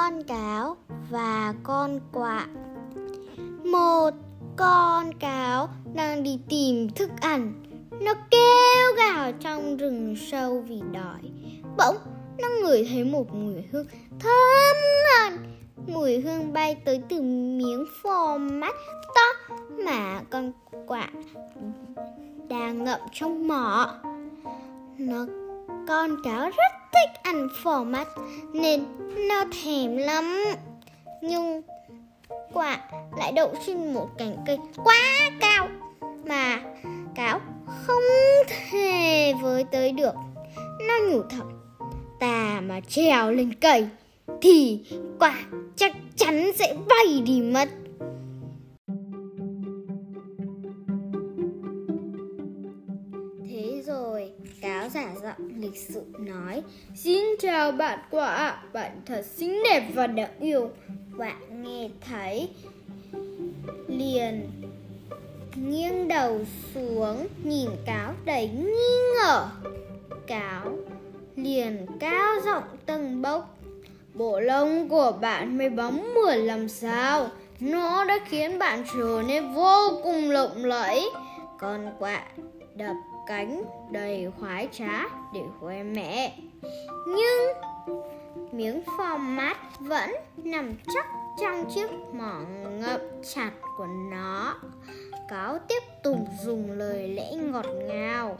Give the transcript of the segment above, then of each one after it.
con cáo và con quạ. Một con cáo đang đi tìm thức ăn. Nó kêu gào trong rừng sâu vì đói. Bỗng, nó ngửi thấy một mùi hương thơm ngon mùi hương bay tới từ miếng phô mát to mà con quạ đang ngậm trong mỏ. Nó, con cáo rất thích ăn phở mắt nên nó thèm lắm. Nhưng quả lại đậu trên một cành cây quá cao mà cáo không thể với tới được. Nó nhủ thầm, ta mà trèo lên cây thì quả chắc chắn sẽ bay đi mất. Giọng lịch sự nói Xin chào bạn quả, bạn thật xinh đẹp và đáng yêu. Bạn nghe thấy liền nghiêng đầu xuống nhìn cáo đầy nghi ngờ. Cáo liền cao giọng tầng bốc Bộ lông của bạn mới bóng mượt làm sao? Nó đã khiến bạn trở nên vô cùng lộng lẫy. Con quạ đập cánh đầy khoái trá để khoe mẹ. Nhưng miếng format vẫn nằm chắc trong chiếc mỏ ngậm chặt của nó. Cáo tiếp tục dùng lời lẽ ngọt ngào.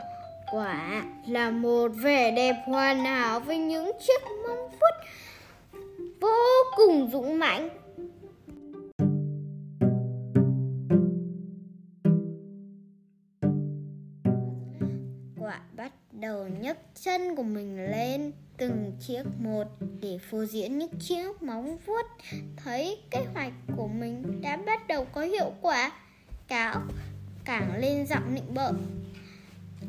Quả là một vẻ đẹp hoàn hảo với những chiếc móng vuốt vô cùng dũng mãnh. Quả bắt đầu nhấc chân của mình lên từng chiếc một để phô diễn những chiếc móng vuốt. Thấy kế hoạch của mình đã bắt đầu có hiệu quả, cáo càng lên giọng nịnh bợ.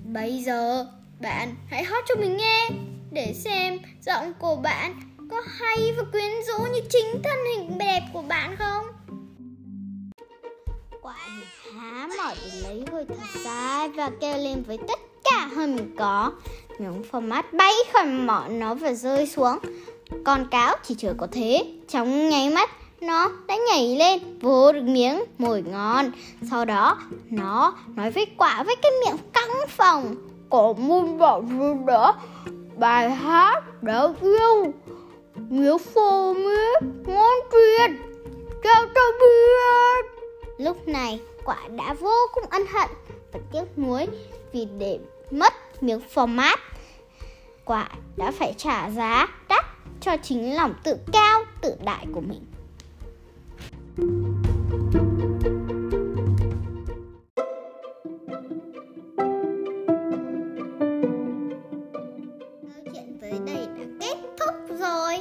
Bây giờ, bạn hãy hót cho mình nghe để xem giọng của bạn có hay và quyến rũ như chính thân hình đẹp của bạn không? Quả há mở để lấy hơi thật dài và kêu lên với tất hơn mình có. Miếng phần mắt bay khỏi mỏ nó và rơi xuống. Con cáo chỉ chờ có thế. Trong nháy mắt, nó đã nhảy lên, vô được miếng mồi ngon. Sau đó, nó nói với quả với cái miệng căng phòng. Có muốn bỏ gì đó. Bài hát đã yêu miếng phô mát ngon tuyệt. Cho tôi biết. Lúc này, quả đã vô cùng ân hận. Và tiếc nuối vì để mất miếng format quả đã phải trả giá đắt cho chính lòng tự cao, tự đại của mình. Câu chuyện tới đây đã kết thúc rồi.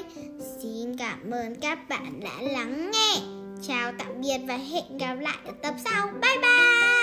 Xin cảm ơn các bạn đã lắng nghe. Chào tạm biệt và hẹn gặp lại ở tập sau. Bye bye!